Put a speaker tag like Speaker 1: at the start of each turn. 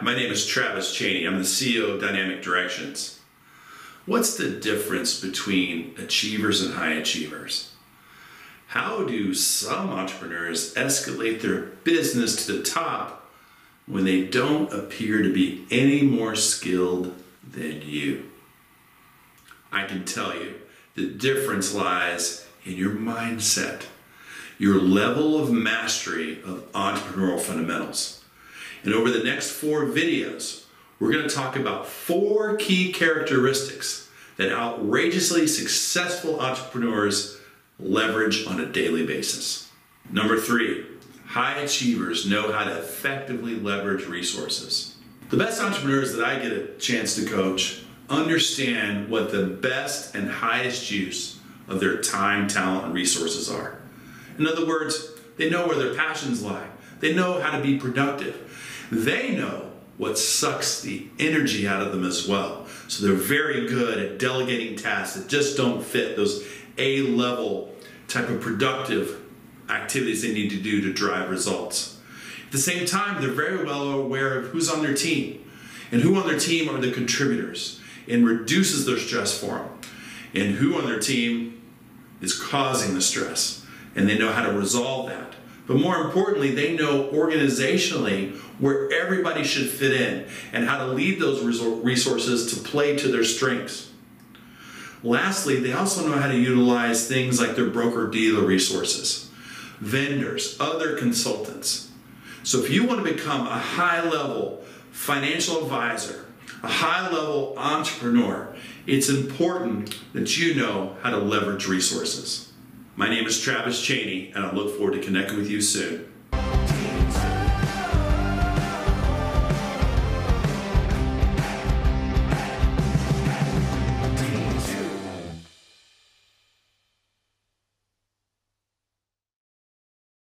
Speaker 1: My name is Travis Chaney. I'm the CEO of Dynamic Directions. What's the difference between achievers and high achievers? How do some entrepreneurs escalate their business to the top when they don't appear to be any more skilled than you? I can tell you the difference lies in your mindset, your level of mastery of entrepreneurial fundamentals. And over the next four videos, we're going to talk about four key characteristics that outrageously successful entrepreneurs leverage on a daily basis. Number three, high achievers know how to effectively leverage resources. The best entrepreneurs that I get a chance to coach understand what the best and highest use of their time, talent, and resources are. In other words, they know where their passions lie. They know how to be productive. They know what sucks the energy out of them as well. So they're very good at delegating tasks that just don't fit those A level type of productive activities they need to do to drive results. At the same time, they're very well aware of who's on their team and who on their team are the contributors and reduces their stress for them and who on their team is causing the stress and they know how to resolve that. But more importantly, they know organizationally where everybody should fit in and how to lead those resources to play to their strengths. Lastly, they also know how to utilize things like their broker dealer resources, vendors, other consultants. So if you want to become a high level financial advisor, a high level entrepreneur, it's important that you know how to leverage resources. My name is Travis Chaney, and I look forward to connecting with you soon.